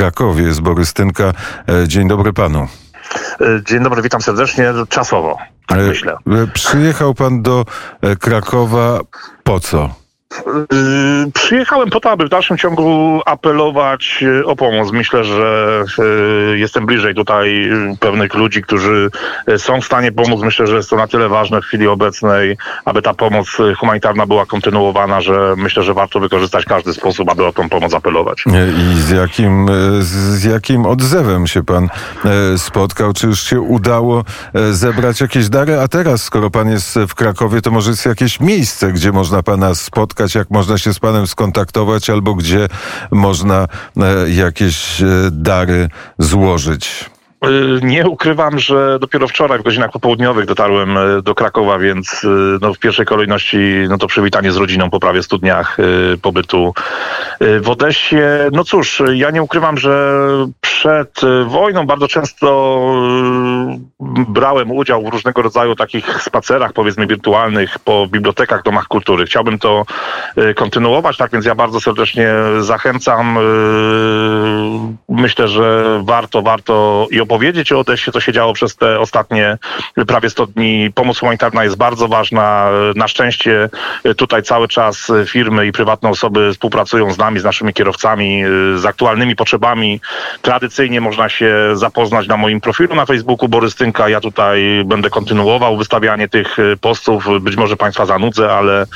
Krakowie. Jest Borys Tynka. Dzień dobry panu. Dzień dobry, witam serdecznie. Czasowo, tak myślę. Przyjechał pan do Krakowa po co? Yy, przyjechałem po to, aby w dalszym ciągu apelować yy, o pomoc. Myślę, że yy, jestem bliżej tutaj pewnych ludzi, którzy są w stanie pomóc. Myślę, że jest to na tyle ważne w chwili obecnej, aby ta pomoc humanitarna była kontynuowana, że myślę, że warto wykorzystać każdy sposób, aby o tą pomoc apelować. I z jakim, z jakim odzewem się pan spotkał? Czy już się udało zebrać jakieś dary? A teraz, skoro pan jest w Krakowie, to może jest jakieś miejsce, gdzie można pana spotkać? Spotkać, jak można się z panem skontaktować, albo gdzie można e, jakieś e, dary złożyć? Y, nie ukrywam, że dopiero wczoraj w godzinach popołudniowych dotarłem do Krakowa, więc no, w pierwszej kolejności no, to przywitanie z rodziną po prawie 100 dniach pobytu w Odessie. No cóż, ja nie ukrywam, że przed wojną bardzo często brałem udział w różnego rodzaju takich spacerach, powiedzmy wirtualnych, po bibliotekach, domach kultury. Chciałbym to kontynuować, tak więc ja bardzo serdecznie zachęcam. Myślę, że warto, warto i opowiedzieć o Odessie, co się działo przez te ostatnie prawie 100 dni. Pomoc humanitarna jest bardzo ważna. Na szczęście tutaj cały czas firmy i prywatne osoby współpracują z nami, z naszymi kierowcami, z aktualnymi potrzebami. Tradycyjnie można się zapoznać na moim profilu na Facebooku Borystynka. Ja tutaj będę kontynuował wystawianie tych postów. Być może Państwa zanudzę, ale,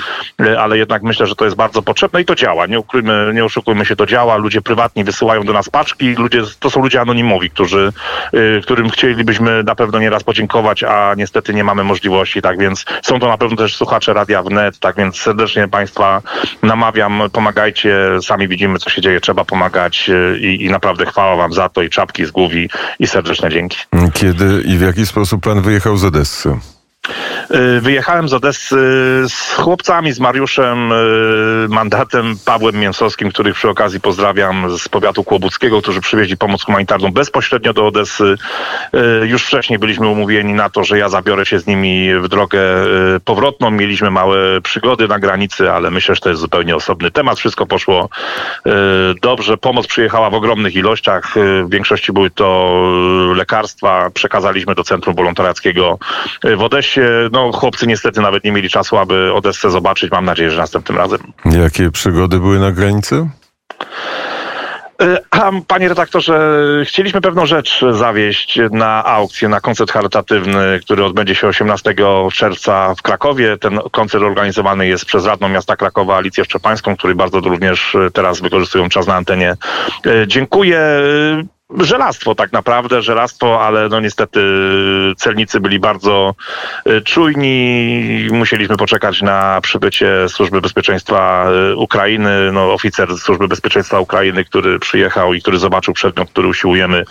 ale jednak myślę, że to jest bardzo potrzebne i to działa. Nie, ukryjmy, nie oszukujmy się, to działa. Ludzie prywatni wysyłają do nas paczki. Ludzie, to są ludzie anonimowi, którzy Y, którym chcielibyśmy na pewno nieraz podziękować, a niestety nie mamy możliwości, tak więc są to na pewno też słuchacze Radia Wnet, tak więc serdecznie Państwa namawiam, pomagajcie, sami widzimy co się dzieje, trzeba pomagać y, i, i naprawdę chwała Wam za to i czapki z głów i, i serdeczne dzięki. Kiedy i w jaki sposób Pan wyjechał z Odessy? Y, wyjechałem z Odessy z chłopcami, z Mariuszem, y, mandatem, Pawłem Mięsowskim, których przy okazji pozdrawiam z powiatu kłobuckiego, którzy przywieźli pomoc humanitarną bezpośrednio do Odessy. Y, już wcześniej byliśmy umówieni na to, że ja zabiorę się z nimi w drogę powrotną. Mieliśmy małe przygody na granicy, ale myślę, że to jest zupełnie osobny temat. Wszystko poszło dobrze. Pomoc przyjechała w ogromnych ilościach. W większości były to lekarstwa. Przekazaliśmy do Centrum Wolontariackiego w Odessie no chłopcy niestety nawet nie mieli czasu, aby Odessę zobaczyć. Mam nadzieję, że następnym razem. Jakie przygody były na granicy? E, a, panie redaktorze, chcieliśmy pewną rzecz zawieść na aukcję, na koncert charytatywny, który odbędzie się 18 czerwca w Krakowie. Ten koncert organizowany jest przez Radną Miasta Krakowa Alicję Szczepańską, który bardzo również teraz wykorzystują czas na antenie. E, dziękuję żelastwo tak naprawdę, żelastwo, ale no niestety celnicy byli bardzo y, czujni. Musieliśmy poczekać na przybycie Służby Bezpieczeństwa y, Ukrainy. No, oficer Służby Bezpieczeństwa Ukrainy, który przyjechał i który zobaczył przedmiot, który usiłujemy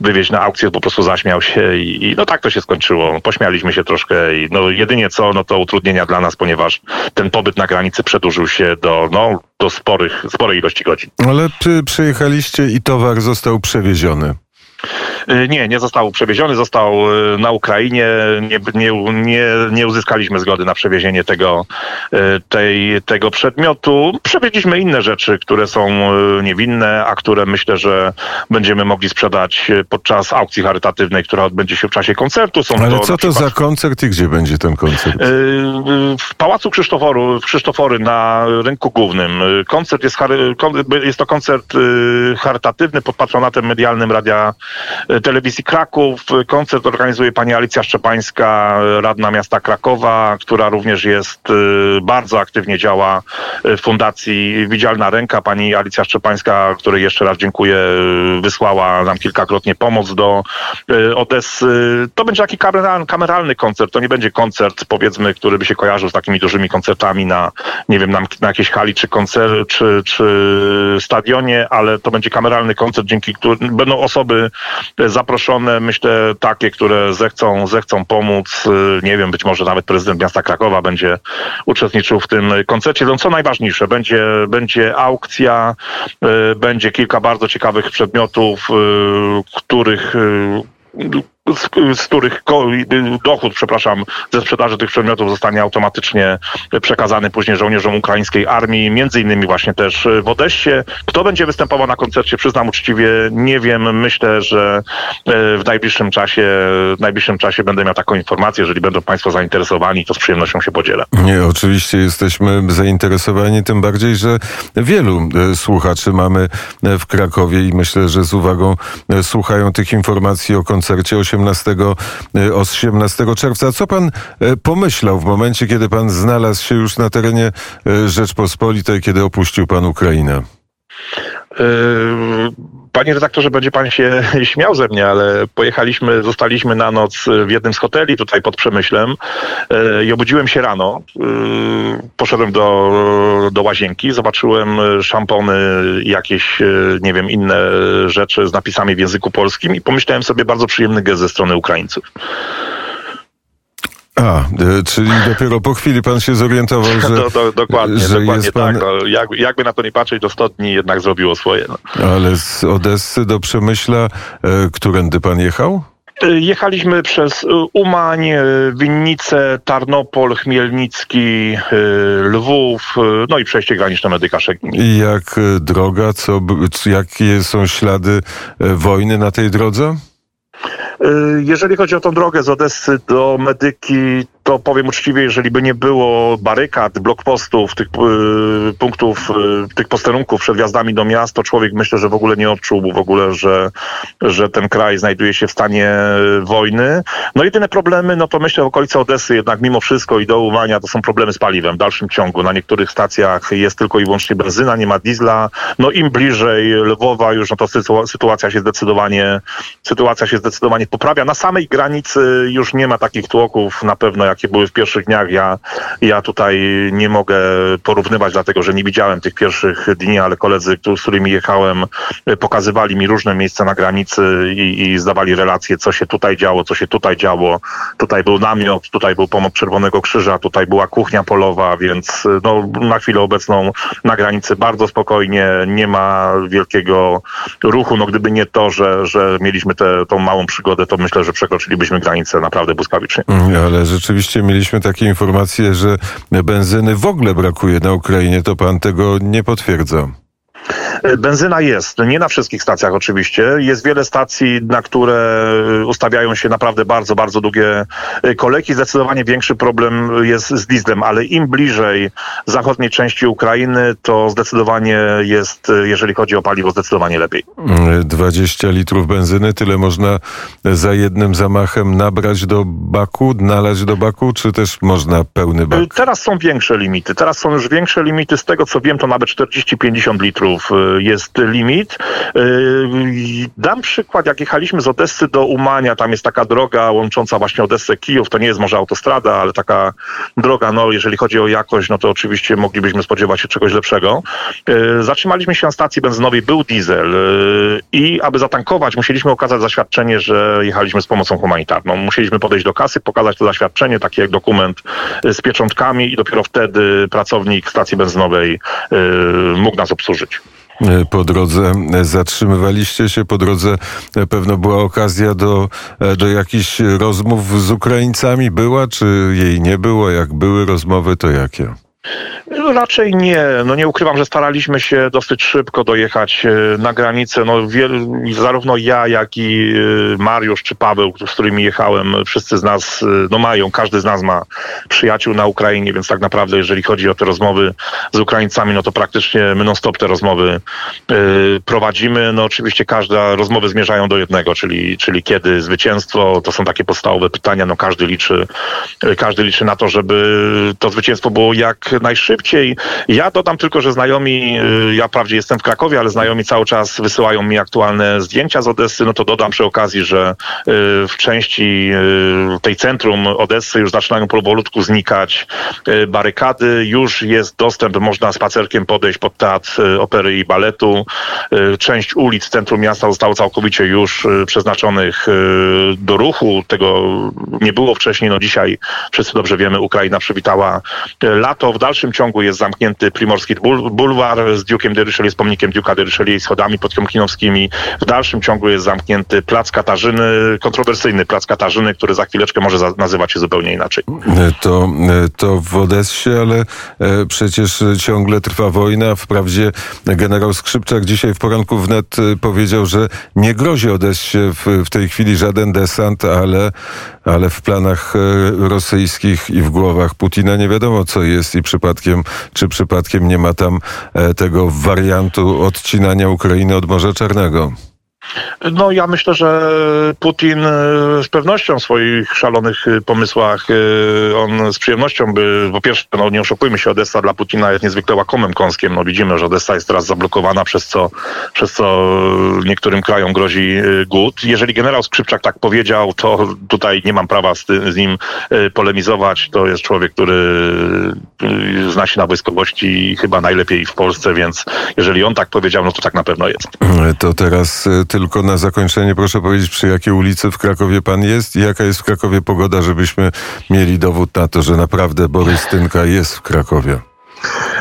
wywieźć na aukcję, po prostu zaśmiał się i, i no tak to się skończyło. Pośmialiśmy się troszkę i no jedynie co, no to utrudnienia dla nas, ponieważ ten pobyt na granicy przedłużył się do no do sporych, sporej ilości godzin. Ale przy, przyjechaliście i towar został przewieziony. Y, nie, nie został przewieziony, został y, na Ukrainie. Nie, nie, nie, nie uzyskaliśmy zgody na przewiezienie tego, y, tej, tego przedmiotu. Przewieźliśmy inne rzeczy, które są niewinne, a które myślę, że będziemy mogli sprzedać podczas aukcji charytatywnej, która odbędzie się w czasie koncertu. Są Ale to co to za koncert i gdzie będzie ten koncert? W Pałacu Krzysztoforu, w Krzysztofory na rynku głównym. Koncert jest, jest to koncert charytatywny pod patronatem medialnym Radia Telewizji Kraków. Koncert organizuje pani Alicja Szczepańska, radna miasta Krakowa, która również jest, y, bardzo aktywnie działa w Fundacji Widzialna Ręka. Pani Alicja Szczepańska, której jeszcze raz dziękuję, y, wysłała nam kilkakrotnie pomoc do y, Odessy. To będzie taki kameralny koncert, to nie będzie koncert, powiedzmy, który by się kojarzył z takimi dużymi koncertami na, nie wiem, na, na jakiejś hali czy koncert, czy, czy stadionie, ale to będzie kameralny koncert, dzięki którym będą osoby zaproszone, myślę, takie, które zechcą, zechcą pomóc. Y, nie wiem, być może nawet prezydent miasta Krakowa będzie uczestniczył w tym koncercie. No, co najważniejsze, będzie, będzie aukcja, y, będzie kilka bardzo ciekawych przedmiotów, y, których z, z których dochód, przepraszam, ze sprzedaży tych przedmiotów zostanie automatycznie przekazany później żołnierzom ukraińskiej armii, między innymi właśnie też w Odessie. Kto będzie występował na koncercie, przyznam uczciwie, nie wiem. Myślę, że w najbliższym czasie, w najbliższym czasie będę miał taką informację. Jeżeli będą Państwo zainteresowani, to z przyjemnością się podzielę. Nie, oczywiście jesteśmy zainteresowani, tym bardziej, że wielu e, słuchaczy mamy e, w Krakowie i myślę, że z uwagą e, słuchają tych informacji o koncercie 18, 18 czerwca. Co pan pomyślał w momencie, kiedy pan znalazł się już na terenie Rzeczpospolitej, kiedy opuścił pan Ukrainę? Panie redaktorze, będzie pan się śmiał ze mnie, ale pojechaliśmy, zostaliśmy na noc w jednym z hoteli tutaj pod Przemyślem e, i obudziłem się rano. E, poszedłem do, do łazienki, zobaczyłem szampony, jakieś, e, nie wiem, inne rzeczy z napisami w języku polskim i pomyślałem sobie bardzo przyjemny gest ze strony Ukraińców. A, czyli dopiero po chwili pan się zorientował, że. Do, do, dokładnie, że dokładnie pan... tak. No, jak, jakby na to nie patrzeć, to 100 dni jednak zrobiło swoje. No. Ale z Odessy do Przemyśla, e, którędy pan jechał? E, jechaliśmy przez e, Umań, e, Winnice, Tarnopol, Chmielnicki, Lwów, no i przejście graniczne Medyka Szegin. I jak droga, co, jakie są ślady wojny na tej drodze? Jeżeli chodzi o tą drogę z Odessy do Medyki, to powiem uczciwie, jeżeli by nie było barykad, blokpostów, tych y, punktów, y, tych posterunków przed wjazdami do miast, to człowiek myślę, że w ogóle nie odczułby w ogóle, że, że ten kraj znajduje się w stanie wojny. No jedyne problemy, no to myślę w okolicy Odesy jednak mimo wszystko i do Uwania to są problemy z paliwem w dalszym ciągu. Na niektórych stacjach jest tylko i wyłącznie benzyna, nie ma diesla. No im bliżej Lwowa już, no to sytuacja się zdecydowanie, sytuacja się zdecydowanie poprawia. Na samej granicy już nie ma takich tłoków na pewno jak jakie były w pierwszych dniach. Ja, ja tutaj nie mogę porównywać, dlatego że nie widziałem tych pierwszych dni, ale koledzy, z którymi jechałem, pokazywali mi różne miejsca na granicy i, i zdawali relacje, co się tutaj działo, co się tutaj działo. Tutaj był namiot, tutaj był pomoc Czerwonego Krzyża, tutaj była kuchnia polowa, więc no, na chwilę obecną na granicy bardzo spokojnie, nie ma wielkiego ruchu. No gdyby nie to, że, że mieliśmy tę tą małą przygodę, to myślę, że przekroczylibyśmy granicę naprawdę błyskawicznie. Ale rzeczywiście Oczywiście mieliśmy takie informacje, że benzyny w ogóle brakuje na Ukrainie. To pan tego nie potwierdza. E, benzyna jest, nie na wszystkich stacjach oczywiście. Jest wiele stacji, na które ustawiają się naprawdę bardzo, bardzo długie e, kolejki. Zdecydowanie większy problem jest z dieslem, ale im bliżej zachodniej części Ukrainy, to zdecydowanie jest, e, jeżeli chodzi o paliwo, zdecydowanie lepiej. 20 litrów benzyny, tyle można za jednym zamachem nabrać do baku, nalać do baku, czy też można pełny bak? Teraz są większe limity. Teraz są już większe limity. Z tego co wiem, to nawet 40-50 litrów jest limit. Y, dam przykład, jak jechaliśmy z Odessy do Umania, tam jest taka droga łącząca właśnie Odessę Kijów, to nie jest może autostrada, ale taka droga, no jeżeli chodzi o jakość, no to oczywiście moglibyśmy spodziewać się czegoś lepszego. Y, zatrzymaliśmy się na stacji benzynowej, był diesel y, i aby zatankować, musieliśmy okazać zaświadczenie, że jechaliśmy z pomocą humanitarną. Musieliśmy podejść do kasy, pokazać to zaświadczenie, taki jak dokument z pieczątkami i dopiero wtedy pracownik stacji benzynowej mógł nas obsłużyć. E, po drodze zatrzymywaliście się, po drodze e, pewno była okazja do, e, do jakichś rozmów z Ukraińcami. Była, czy jej nie było? Jak były rozmowy, to jakie? No raczej nie. No nie ukrywam, że staraliśmy się dosyć szybko dojechać e, na granicę. No zarówno ja, jak i e, Mariusz czy Paweł, z którymi jechałem, wszyscy z nas e, no mają, każdy z nas ma przyjaciół na Ukrainie, więc tak naprawdę jeżeli chodzi o te rozmowy z Ukraińcami, no to praktycznie my non-stop te rozmowy prowadzimy. No oczywiście każda rozmowy zmierzają do jednego, czyli, czyli kiedy zwycięstwo, to są takie podstawowe pytania, no każdy liczy, każdy liczy na to, żeby to zwycięstwo było jak najszybciej. Ja dodam tylko, że znajomi, y, ja wprawdzie jestem w Krakowie, ale znajomi cały czas wysyłają mi aktualne zdjęcia z Odessy, no to dodam przy okazji, że y, w części y, tej centrum Odessy już zaczynają powolutku znikać barykady, już jest dostęp, można spacerkiem podejść pod teatr opery i baletu. Część ulic centrum miasta zostało całkowicie już przeznaczonych do ruchu. Tego nie było wcześniej, no dzisiaj wszyscy dobrze wiemy, Ukraina przywitała lato w dalszym ciągu jest zamknięty Primorski Bul- Bulwar z Duke'iem de z pomnikiem Duke'a de Richelieu schodami potiomkinowskimi. W dalszym ciągu jest zamknięty Plac Katarzyny, kontrowersyjny Plac Katarzyny, który za chwileczkę może nazywać się zupełnie inaczej. To, to w Odessie, ale e, przecież ciągle trwa wojna. Wprawdzie generał Skrzypczak dzisiaj w poranku wnet e, powiedział, że nie grozi Odessie w, w tej chwili żaden desant, ale, ale w planach e, rosyjskich i w głowach Putina nie wiadomo co jest i przypadkiem, czy przypadkiem nie ma tam e, tego wariantu odcinania Ukrainy od Morza Czarnego. No ja myślę, że Putin e, z pewnością w swoich szalonych e, pomysłach, e, on z przyjemnością by, po pierwsze, no nie oszukujmy się, Odessa dla Putina jest niezwykle łakomym kąskiem. No widzimy, że Odessa jest teraz zablokowana, przez co, przez co niektórym krajom grozi głód. Jeżeli generał Skrzypczak tak powiedział, to tutaj nie mam prawa z, ty, z nim polemizować. To jest człowiek, który zna się na wojskowości chyba najlepiej w Polsce, więc jeżeli on tak powiedział, no to tak na pewno jest. To teraz e, tylko na zakończenie proszę powiedzieć, przy jakiej ulicy w Krakowie pan jest i jaka jest w Krakowie pogoda, żebyśmy mieli dowód na to, że naprawdę Borys Tynka jest w Krakowie.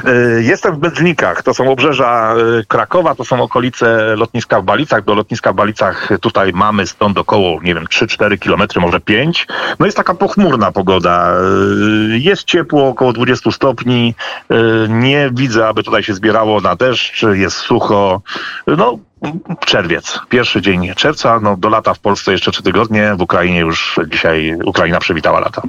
Y, Jestem w Bednikach, to są obrzeża y, Krakowa, to są okolice lotniska w Balicach. Do lotniska w Balicach tutaj mamy stąd około, nie wiem, 3-4 kilometry, może 5. No jest taka pochmurna pogoda. Y, Jest ciepło, około 20 stopni. Nie widzę, aby tutaj się zbierało na deszcz, jest sucho. No, czerwiec, pierwszy dzień czerwca, no do lata w Polsce jeszcze trzy tygodnie, w Ukrainie już dzisiaj Ukraina przywitała lata.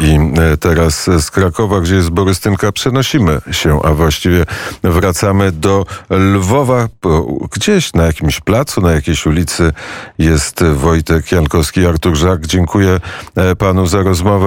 I e, teraz z Krakowa, gdzie jest Borys Tynka, przenosimy się, a właściwie wracamy do Lwowa. Gdzieś na jakimś placu, na jakiejś ulicy jest Wojtek Jankowski, Artur Żak. Dziękuję e, panu za rozmowę.